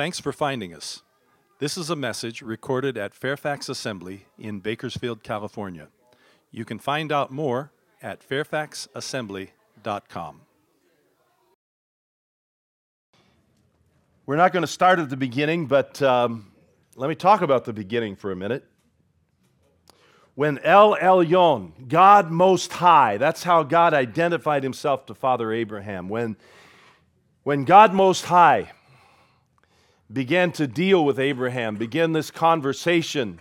Thanks for finding us. This is a message recorded at Fairfax Assembly in Bakersfield, California. You can find out more at fairfaxassembly.com. We're not going to start at the beginning, but um, let me talk about the beginning for a minute. When El Elyon, God Most High, that's how God identified himself to Father Abraham. When, when God Most High began to deal with Abraham, began this conversation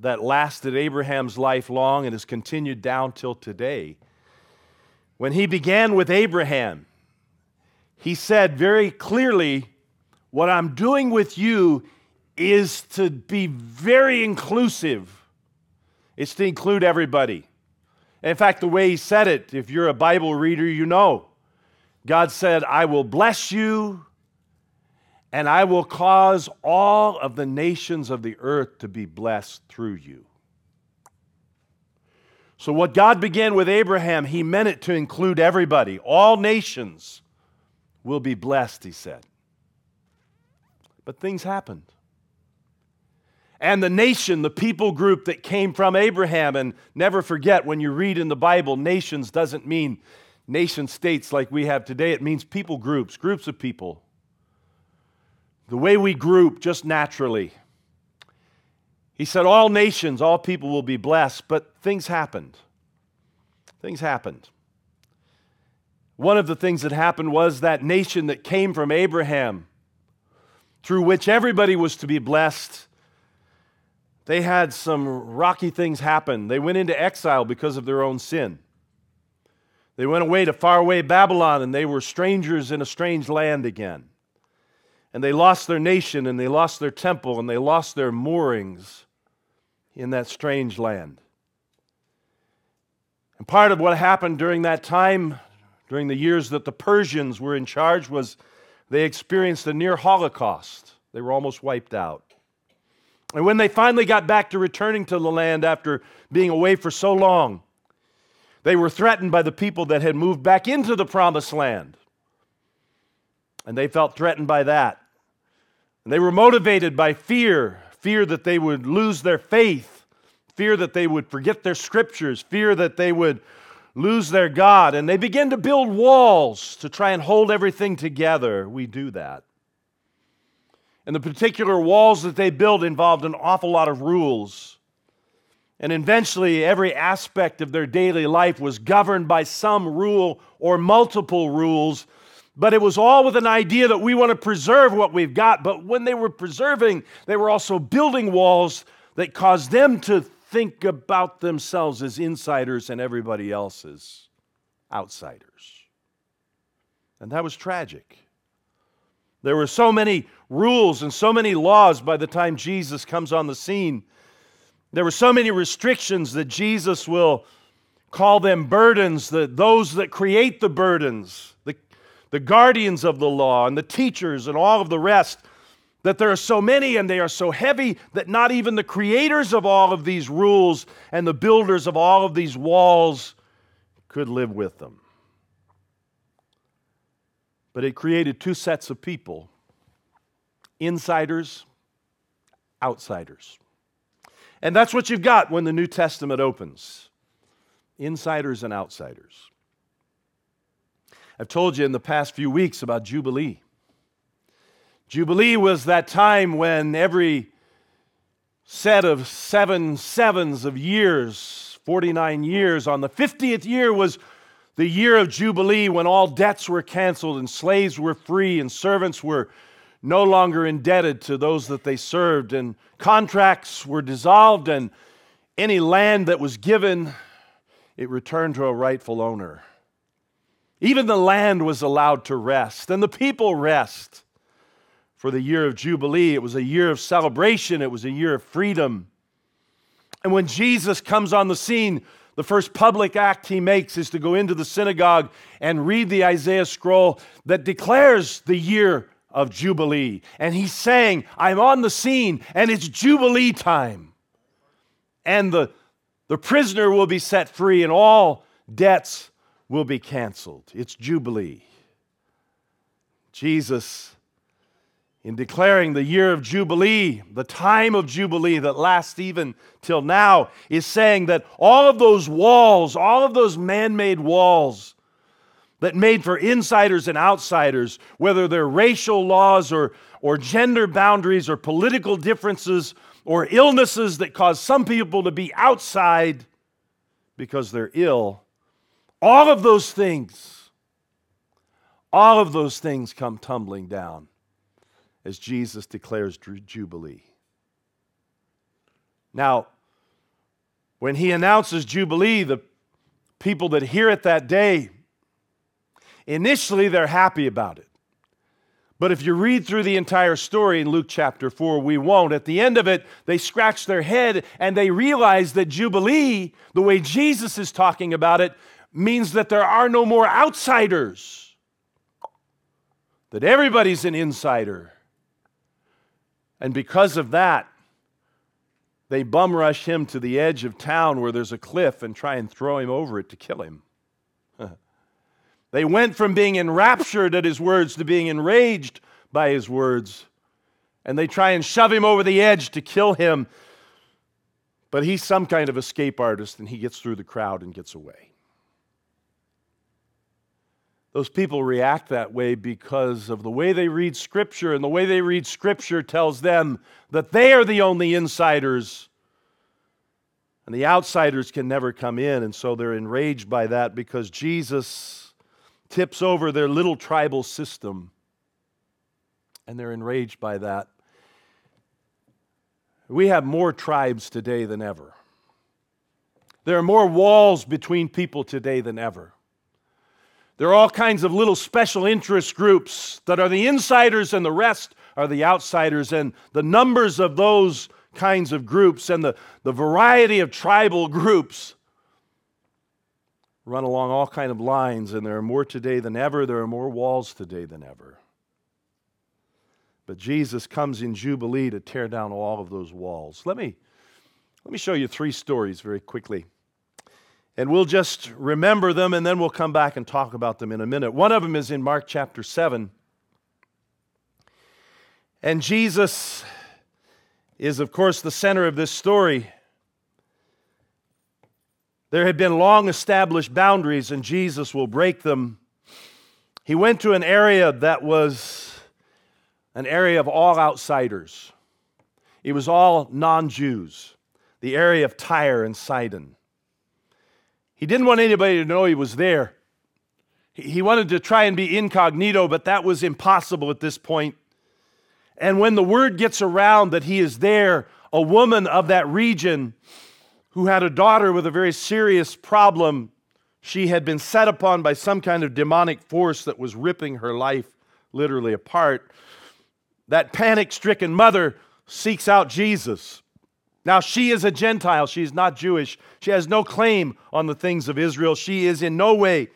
that lasted Abraham's life long and has continued down till today. When he began with Abraham, he said very clearly, What I'm doing with you is to be very inclusive, it's to include everybody. In fact, the way he said it, if you're a Bible reader, you know. God said, I will bless you and I will cause all of the nations of the earth to be blessed through you. So, what God began with Abraham, he meant it to include everybody. All nations will be blessed, he said. But things happened. And the nation, the people group that came from Abraham, and never forget when you read in the Bible, nations doesn't mean nation states like we have today. It means people groups, groups of people the way we group just naturally. He said, All nations, all people will be blessed, but things happened. Things happened. One of the things that happened was that nation that came from Abraham, through which everybody was to be blessed, they had some rocky things happen. They went into exile because of their own sin. They went away to faraway Babylon and they were strangers in a strange land again and they lost their nation and they lost their temple and they lost their moorings in that strange land. And part of what happened during that time, during the years that the Persians were in charge, was they experienced a near Holocaust. They were almost wiped out. And when they finally got back to returning to the land after being away for so long, they were threatened by the people that had moved back into the promised land. And they felt threatened by that. And they were motivated by fear fear that they would lose their faith, fear that they would forget their scriptures, fear that they would lose their God. And they began to build walls to try and hold everything together. We do that. And the particular walls that they built involved an awful lot of rules. And eventually, every aspect of their daily life was governed by some rule or multiple rules but it was all with an idea that we want to preserve what we've got. But when they were preserving, they were also building walls that caused them to think about themselves as insiders and everybody else as outsiders. And that was tragic. There were so many rules and so many laws by the time Jesus comes on the scene. There were so many restrictions that Jesus will call them burdens, that those that create the burdens, the the guardians of the law and the teachers and all of the rest, that there are so many and they are so heavy that not even the creators of all of these rules and the builders of all of these walls could live with them. But it created two sets of people insiders, outsiders. And that's what you've got when the New Testament opens insiders and outsiders. I've told you in the past few weeks about Jubilee. Jubilee was that time when every set of seven sevens of years, 49 years, on the 50th year was the year of Jubilee when all debts were canceled and slaves were free and servants were no longer indebted to those that they served and contracts were dissolved and any land that was given it returned to a rightful owner even the land was allowed to rest, and the people rest. For the year of Jubilee, it was a year of celebration, it was a year of freedom. And when Jesus comes on the scene, the first public act he makes is to go into the synagogue and read the Isaiah scroll that declares the year of Jubilee. And he's saying, I'm on the scene and it's Jubilee time. And the, the prisoner will be set free and all debts will be canceled. It's Jubilee. Jesus in declaring the year of Jubilee, the time of Jubilee that lasts even till now, is saying that all of those walls, all of those man made walls that made for insiders and outsiders, whether they're racial laws or, or gender boundaries or political differences or illnesses that cause some people to be outside because they're ill, all of those things, all of those things come tumbling down as Jesus declares Jubilee. Now, when he announces Jubilee, the people that hear it that day, initially they're happy about it. But if you read through the entire story in Luke chapter 4, we won't. At the end of it, they scratch their head and they realize that Jubilee, the way Jesus is talking about it, means that there are no more outsiders, that everybody's an insider. And because of that, they bum rush him to the edge of town where there's a cliff and try and throw him over it to kill him. they went from being enraptured at his words to being enraged by his words. And they try and shove him over the edge to kill him. But he's some kind of escape artist and he gets through the crowd and gets away. Those people react that way because of the way they read Scripture, and the way they read Scripture tells them that they are the only insiders, and the outsiders can never come in. And so they're enraged by that because Jesus tips over their little tribal system, and they're enraged by that. We have more tribes today than ever. There are more walls between people today than ever. There are all kinds of little special interest groups that are the insiders and the rest are the outsiders. And the numbers of those kinds of groups and the, the variety of tribal groups run along all kind of lines. And there are more today than ever. There are more walls today than ever. But jesus comes in jubilee to tear down all of those walls. Let me let me show you three stories very quickly and we'll just remember them and then we'll come back and talk about them in a minute. One of them is in Mark chapter 7. And Jesus is, of course, the center of this story. There had been long established boundaries, and Jesus will break them. He went to an area that was an area of all outsiders, it was all non Jews, the area of Tyre and Sidon. He didn't want anybody to know he was there. He wanted to try and be incognito, but that was impossible at this point. And when the word gets around that he is there, a woman of that region who had a daughter with a very serious problem, she had been set upon by some kind of demonic force that was ripping her life literally apart. That panic stricken mother seeks out Jesus. Now, she is a Gentile. She is not Jewish. She has no claim on the things of Israel. She is in no way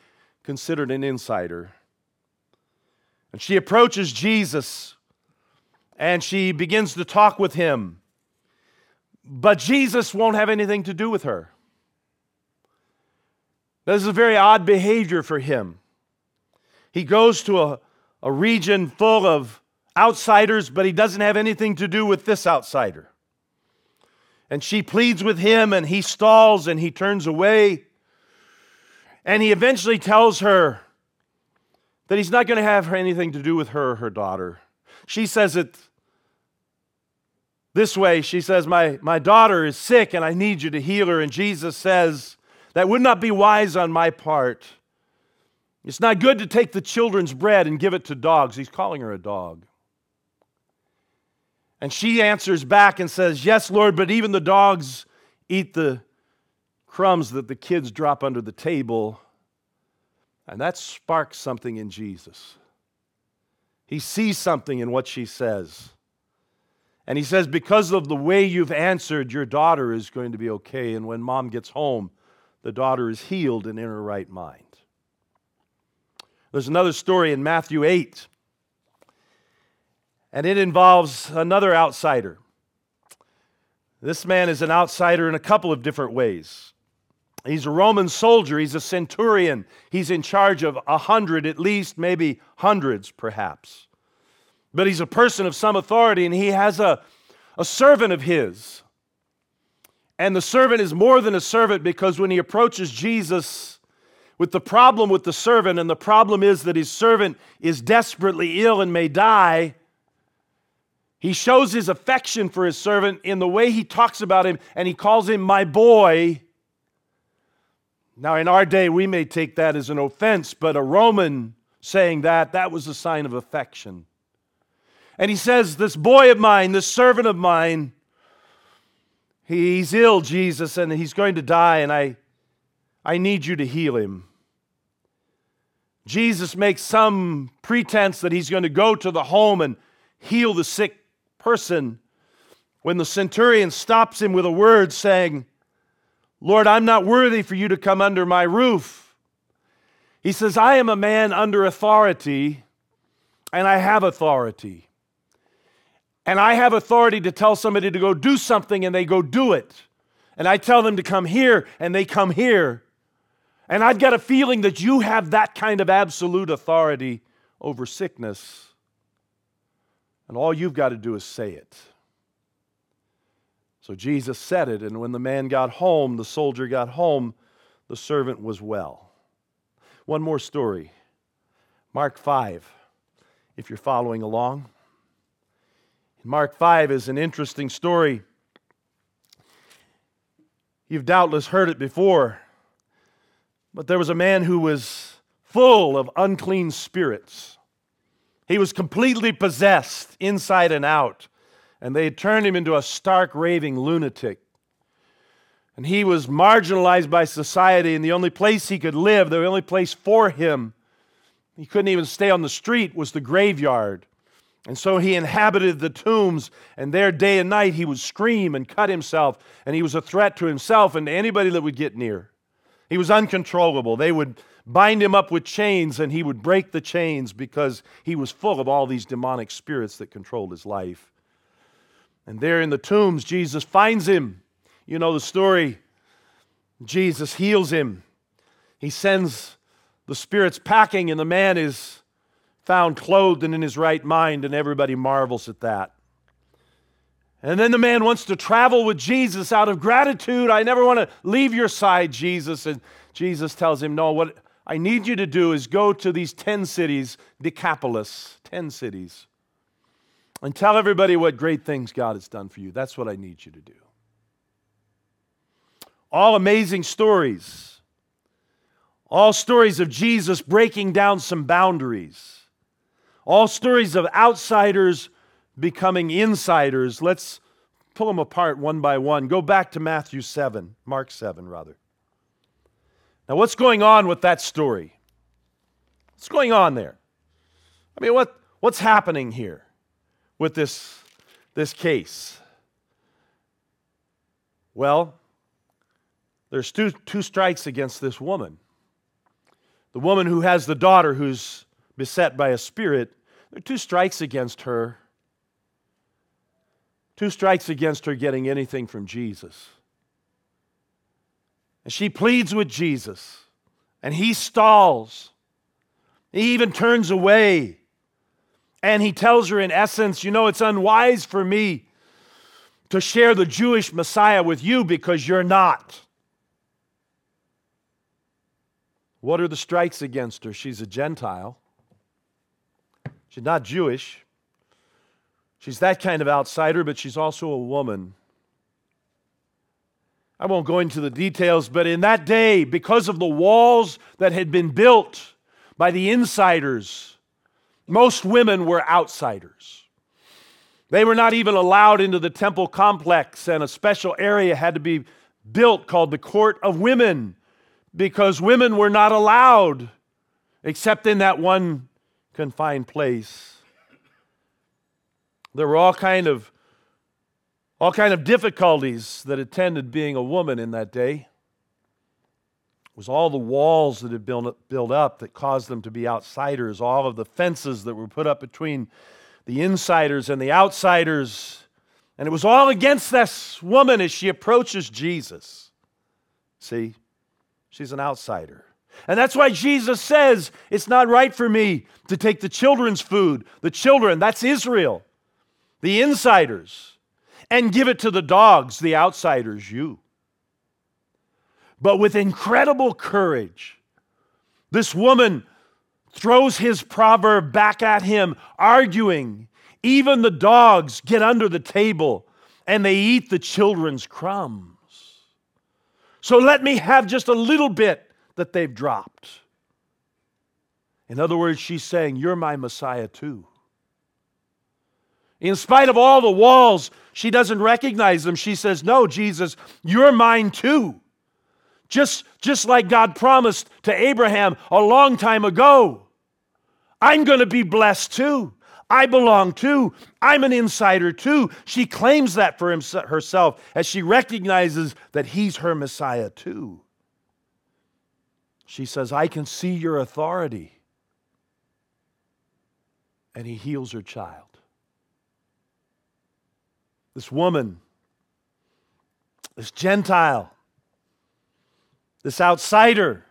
considered an insider. And she approaches Jesus and she begins to talk with him. But Jesus won't have anything to do with her. This is a very odd behavior for him. He goes to a, a region full of outsiders, but he doesn't have anything to do with this outsider. And she pleads with him, and he stalls and he turns away. And he eventually tells her that he's not going to have anything to do with her or her daughter. She says it this way She says, my, my daughter is sick, and I need you to heal her. And Jesus says, That would not be wise on my part. It's not good to take the children's bread and give it to dogs. He's calling her a dog. And she answers back and says, Yes, Lord, but even the dogs eat the crumbs that the kids drop under the table. And that sparks something in Jesus. He sees something in what she says. And he says, Because of the way you've answered, your daughter is going to be okay. And when mom gets home, the daughter is healed and in her right mind. There's another story in Matthew 8 and it involves another outsider. This man is an outsider in a couple of different ways. He's a Roman soldier, he's a centurion, he's in charge of a hundred at least, maybe hundreds perhaps. but he's a person of some authority, and he has a, a servant of his. And the servant is more than a servant because when he approaches Jesus with the problem with the servant, and the problem is that his servant is desperately ill and may die, he shows his affection for his servant in the way he talks about him, and he calls him my boy. Now, in our day, we may take that as an offense, but a Roman saying that, that was a sign of affection. And he says, This boy of mine, this servant of mine, he's ill, Jesus, and he's going to die, and I, I need you to heal him. Jesus makes some pretense that he's going to go to the home and heal the sick person when the centurion stops him with a word saying, Lord, I'm not worthy for you to come under my roof. He says, I am a man under authority, and I have authority. And I have authority to tell somebody to go do something, and they go do it. And I tell them to come here, and they come here. And I've got a feeling that you have that kind of absolute authority over sickness. And all you've got to do is say it. So Jesus said it, and when the man got home, the soldier got home, the servant was well. One more story Mark 5, if you're following along. Mark 5 is an interesting story. You've doubtless heard it before, but there was a man who was full of unclean spirits. He was completely possessed inside and out, and they had turned him into a stark, raving lunatic. And he was marginalized by society, and the only place he could live, the only place for him, he couldn't even stay on the street, was the graveyard. And so he inhabited the tombs, and there day and night he would scream and cut himself, and he was a threat to himself and to anybody that would get near. He was uncontrollable. They would bind him up with chains, and he would break the chains because he was full of all these demonic spirits that controlled his life. And there in the tombs, Jesus finds him. You know the story. Jesus heals him. He sends the spirits packing, and the man is found clothed and in his right mind, and everybody marvels at that. And then the man wants to travel with Jesus out of gratitude. I never want to leave your side, Jesus. And Jesus tells him, No, what I need you to do is go to these 10 cities, Decapolis, 10 cities, and tell everybody what great things God has done for you. That's what I need you to do. All amazing stories. All stories of Jesus breaking down some boundaries all stories of outsiders becoming insiders. Let's pull them apart one by one. Go back to Matthew 7, Mark 7, rather. Now, what's going on with that story? What's going on there? I mean, what, what's happening here with this, this case? Well, there's two, two strikes against this woman. The woman who has the daughter who's beset by a spirit, there are two strikes against her. Two strikes against her getting anything from Jesus. And she pleads with Jesus, and he stalls. He even turns away. And he tells her, in essence, You know, it's unwise for me to share the Jewish Messiah with you because you're not. What are the strikes against her? She's a Gentile. She's not Jewish. She's that kind of outsider, but she's also a woman. I won't go into the details, but in that day, because of the walls that had been built by the insiders, most women were outsiders. They were not even allowed into the temple complex, and a special area had to be built called the Court of Women because women were not allowed except in that one confined place. There were all kind of all kind of difficulties that attended being a woman in that day. It was all the walls that had built up that caused them to be outsiders, all of the fences that were put up between the insiders and the outsiders. And it was all against this woman as she approaches Jesus. See, she's an outsider. And that's why Jesus says it's not right for me to take the children's food, the children, that's Israel, the insiders, and give it to the dogs, the outsiders, you. But with incredible courage, this woman throws his proverb back at him, arguing. Even the dogs get under the table and they eat the children's crumbs. So let me have just a little bit that they've dropped. In other words, she's saying, You're my Messiah too. In spite of all the walls, she doesn't recognize them. She says, No, Jesus, you're mine too. Just, just like God promised to Abraham a long time ago. I'm going to be blessed too. I belong too. I'm an insider too. She claims that for herself as she recognizes that he's her Messiah too. She says, I can see your authority. And he heals her child. This woman, this Gentile, this outsider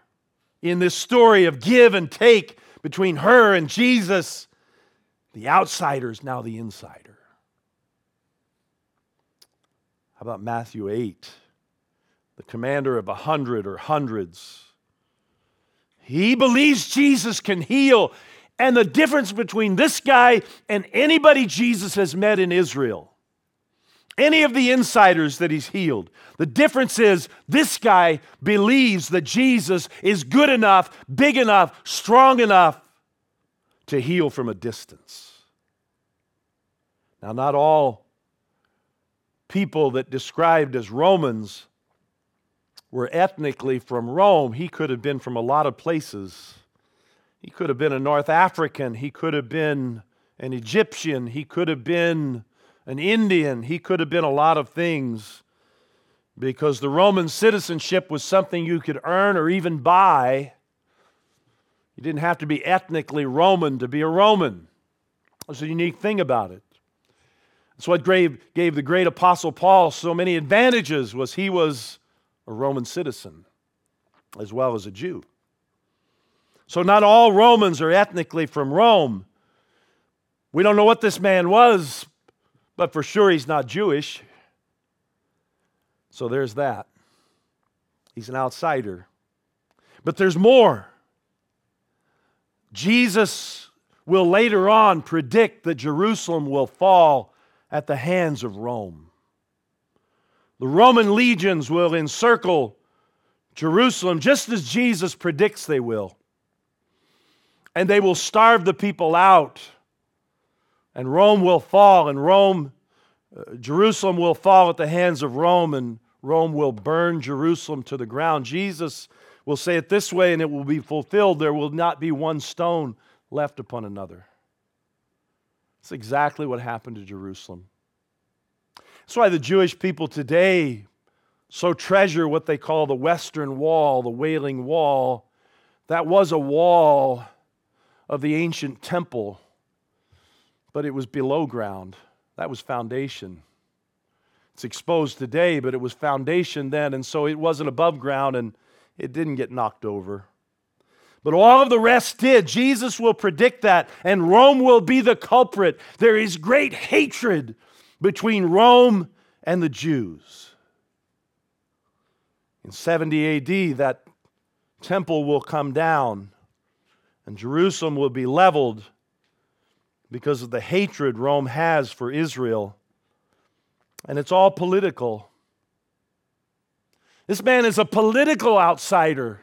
in this story of give and take between her and Jesus, the outsider is now the insider. How about Matthew 8? The commander of a hundred or hundreds. He believes Jesus can heal. And the difference between this guy and anybody Jesus has met in Israel any of the insiders that he's healed. The difference is this guy believes that Jesus is good enough, big enough, strong enough to heal from a distance. Now, not all people that described as Romans were ethnically from Rome. He could have been from a lot of places. He could have been a North African. He could have been an Egyptian. He could have been an Indian. He could have been a lot of things because the Roman citizenship was something you could earn or even buy. You didn't have to be ethnically Roman to be a Roman. That's a unique thing about it. That's what gave, gave the great apostle Paul so many advantages was he was a Roman citizen as well as a Jew. So not all Romans are ethnically from Rome. We don't know what this man was, but for sure, he's not Jewish. So there's that. He's an outsider. But there's more. Jesus will later on predict that Jerusalem will fall at the hands of Rome. The Roman legions will encircle Jerusalem just as Jesus predicts they will. And they will starve the people out and Rome will fall, and Rome, uh, Jerusalem will fall at the hands of Rome, and Rome will burn Jerusalem to the ground. Jesus will say it this way, and it will be fulfilled there will not be one stone left upon another. It's exactly what happened to Jerusalem. That's why the Jewish people today so treasure what they call the Western Wall, the Wailing Wall. That was a wall of the ancient temple but it was below ground. That was foundation. It's exposed today, but it was foundation then, and so it wasn't above ground and it didn't get knocked over. But all of the rest did. Jesus will predict that, and Rome will be the culprit. There is great hatred between Rome and the Jews. In 70 AD, that temple will come down, and Jerusalem will be leveled because of the hatred Rome has for Israel. And it's all political. This man is a political outsider.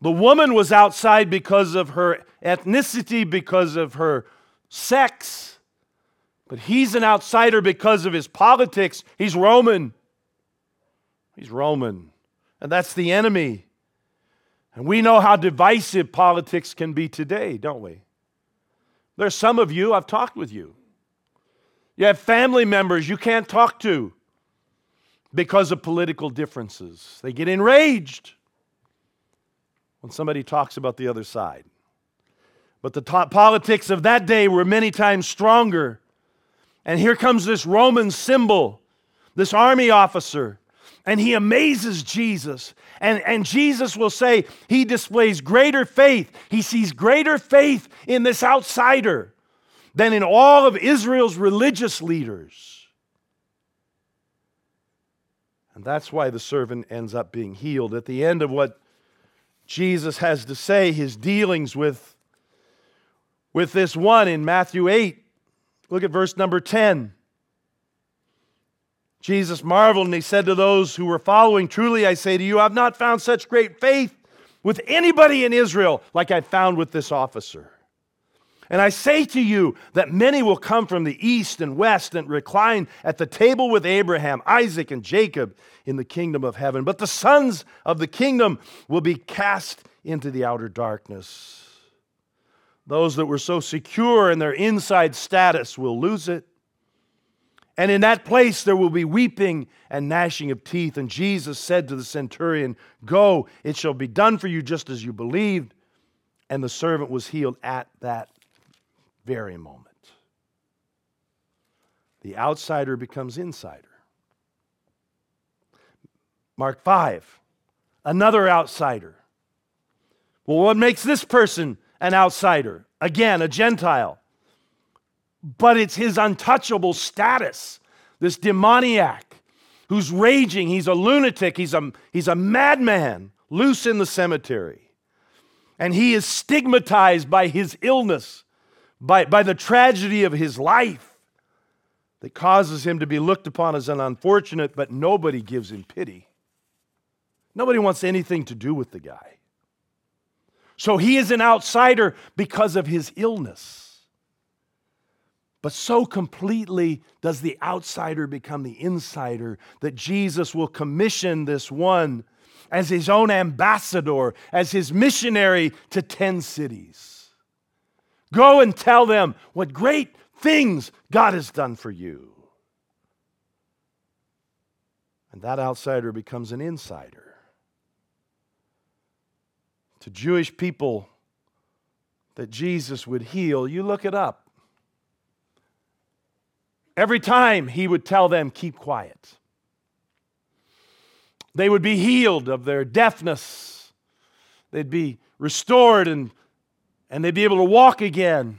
The woman was outside because of her ethnicity, because of her sex. But he's an outsider because of his politics. He's Roman. He's Roman. And that's the enemy. And we know how divisive politics can be today, don't we? There's some of you, I've talked with you. You have family members you can't talk to because of political differences. They get enraged when somebody talks about the other side. But the politics of that day were many times stronger. And here comes this Roman symbol, this army officer and he amazes Jesus. And, and Jesus will say he displays greater faith. He sees greater faith in this outsider than in all of Israel's religious leaders. And that's why the servant ends up being healed. At the end of what Jesus has to say, his dealings with, with this one in Matthew 8, look at verse number 10. Jesus marveled and he said to those who were following, Truly I say to you, I've not found such great faith with anybody in Israel like I found with this officer. And I say to you that many will come from the east and west and recline at the table with Abraham, Isaac, and Jacob in the kingdom of heaven. But the sons of the kingdom will be cast into the outer darkness. Those that were so secure in their inside status will lose it. And in that place there will be weeping and gnashing of teeth. And Jesus said to the centurion, Go, it shall be done for you just as you believed. And the servant was healed at that very moment. The outsider becomes insider. Mark 5, another outsider. Well, what makes this person an outsider? Again, a Gentile but it's his untouchable status, this demoniac who's raging. He's a lunatic, he's a, he's a madman loose in the cemetery. And he is stigmatized by his illness, by, by the tragedy of his life that causes him to be looked upon as an unfortunate, but nobody gives him pity. Nobody wants anything to do with the guy. So he is an outsider because of his illness. But so completely does the outsider become the insider that Jesus will commission this one as his own ambassador, as his missionary to 10 cities. Go and tell them what great things God has done for you. And that outsider becomes an insider. To Jewish people that Jesus would heal, you look it up. Every time he would tell them, keep quiet. They would be healed of their deafness. They'd be restored and, and they'd be able to walk again.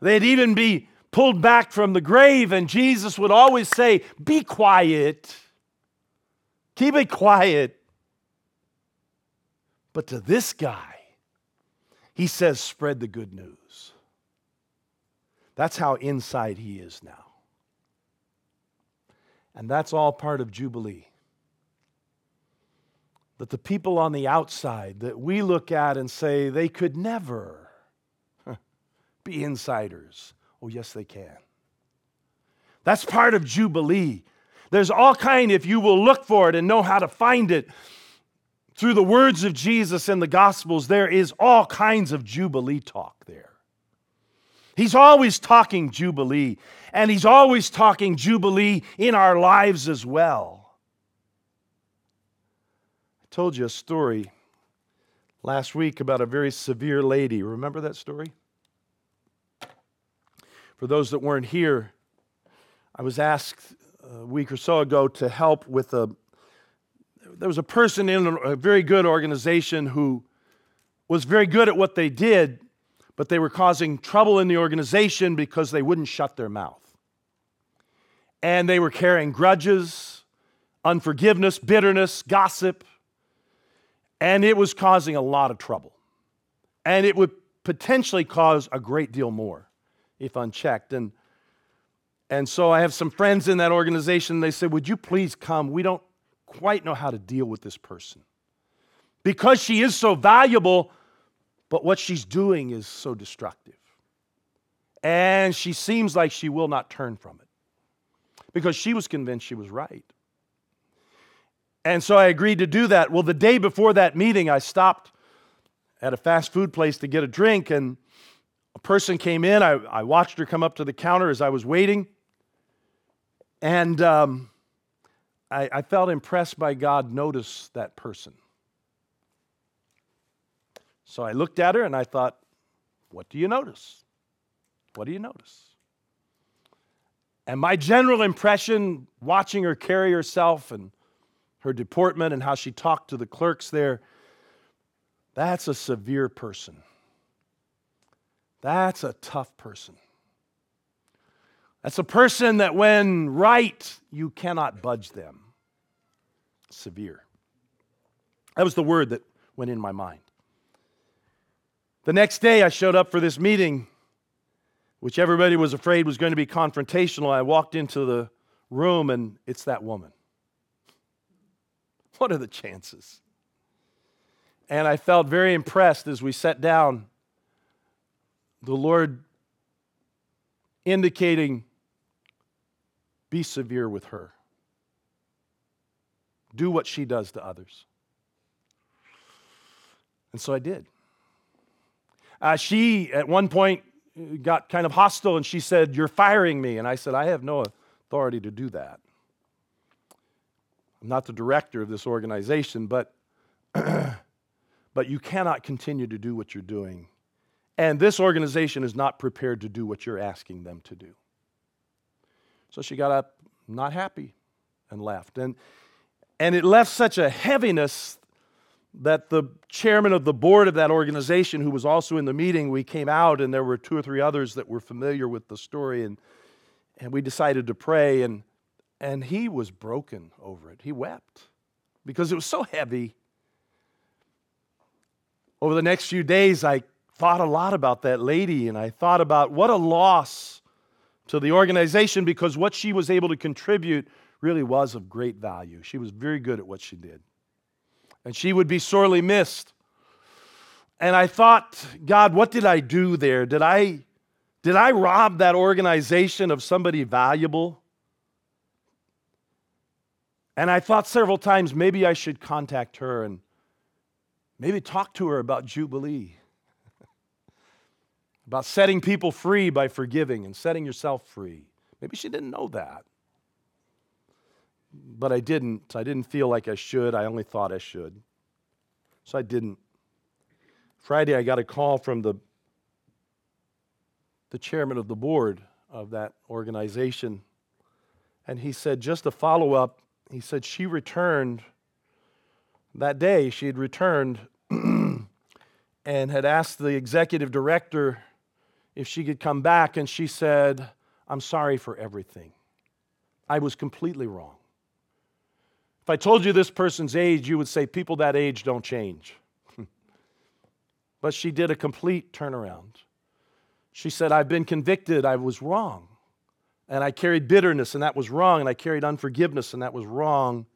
They'd even be pulled back from the grave, and Jesus would always say, Be quiet. Keep it quiet. But to this guy, he says, Spread the good news. That's how inside he is now. And that's all part of Jubilee. That the people on the outside that we look at and say they could never be insiders. Oh, yes, they can. That's part of Jubilee. There's all kind, if you will look for it and know how to find it, through the words of Jesus in the Gospels, there is all kinds of Jubilee talk there. He's always talking Jubilee, and He's always talking Jubilee in our lives as well. I told you a story last week about a very severe lady. Remember that story? For those that weren't here, I was asked a week or so ago to help with a. There was a person in a very good organization who was very good at what they did, but they were causing trouble in the organization because they wouldn't shut their mouth. And they were carrying grudges, unforgiveness, bitterness, gossip, and it was causing a lot of trouble. And it would potentially cause a great deal more if unchecked. And, and so I have some friends in that organization. They said, Would you please come? We don't quite know how to deal with this person. Because she is so valuable, but what she's doing is so destructive. And she seems like she will not turn from it because she was convinced she was right. And so I agreed to do that. Well, the day before that meeting, I stopped at a fast food place to get a drink, and a person came in. I, I watched her come up to the counter as I was waiting. And um, I, I felt impressed by God notice that person. So I looked at her and I thought, what do you notice? What do you notice? And my general impression, watching her carry herself and her deportment and how she talked to the clerks there. That's a severe person. That's a tough person. That's a person that, when right, you cannot budge them. Severe. That was the word that went in my mind. The next day, I showed up for this meeting, which everybody was afraid was going to be confrontational. I walked into the room, and it's that woman. What are the chances? And I felt very impressed as we sat down. The Lord indicating, be severe with her. Do what she does to others. And so I did. Uh, she, at one point, got kind of hostile and she said, You're firing me. And I said, I have no authority to do that. I'm not the director of this organization, but, but you cannot continue to do what you're doing. And this organization is not prepared to do what you're asking them to do. So she got up, not happy, and left. And, and it left such a heaviness that the chairman of the board of that organization, who was also in the meeting, we came out and there were two or three others that were familiar with the story, and, and we decided to pray. And, and he was broken over it. He wept because it was so heavy. Over the next few days, I thought a lot about that lady, and I thought about what a loss to the organization because what she was able to contribute really was of great value. She was very good at what she did and she would be sorely missed. And I thought, God, what did I do there? Did I, did I rob that organization of somebody valuable? And I thought several times maybe I should contact her and maybe talk to her about Jubilee, about setting people free by forgiving and setting yourself free. Maybe she didn't know that but I didn't. I didn't feel like I should. I only thought I should. So I didn't. Friday, I got a call from the, the chairman of the board of that organization. And he said, just a follow up, he said she returned that day. She had returned and had asked the executive director if she could come back. And she said, I'm sorry for everything. I was completely wrong. If I told you this person's age, you would say people that age don't change. but she did a complete turnaround. She said, I've been convicted, I was wrong. And I carried bitterness, and that was wrong. And I carried unforgiveness, and that was wrong.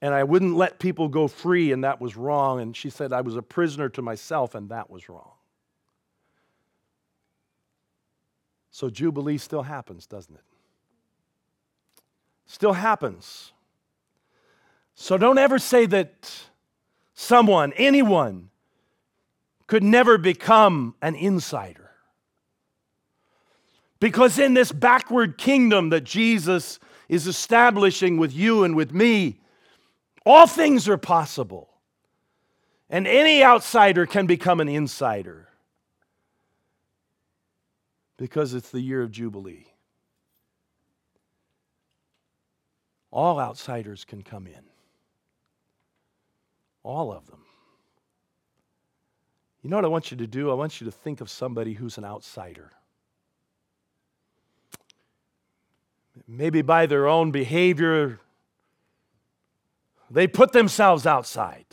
And I wouldn't let people go free, and that was wrong. And she said, I was a prisoner to myself, and that was wrong. So Jubilee still happens, doesn't it? Still happens. So don't ever say that someone, anyone, could never become an insider. Because in this backward kingdom that Jesus is establishing with you and with me, all things are possible. And any outsider can become an insider because it's the year of Jubilee. All outsiders can come in. All of them. You know what I want you to do? I want you to think of somebody who's an outsider. Maybe by their own behavior, they put themselves outside.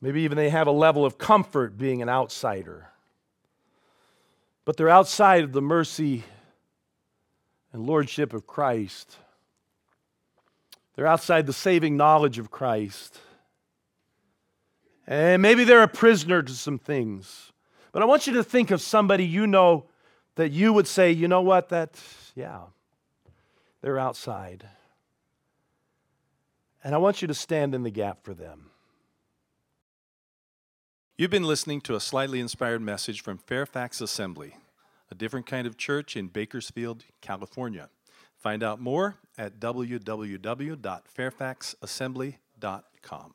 Maybe even they have a level of comfort being an outsider. But they're outside of the mercy and lordship of Christ. They're outside the saving knowledge of Christ. And maybe they're a prisoner to some things. But I want you to think of somebody you know that you would say, you know what, that, yeah, they're outside. And I want you to stand in the gap for them. You've been listening to a slightly inspired message from Fairfax Assembly, a different kind of church in Bakersfield, California. Find out more at www.fairfaxassembly.com.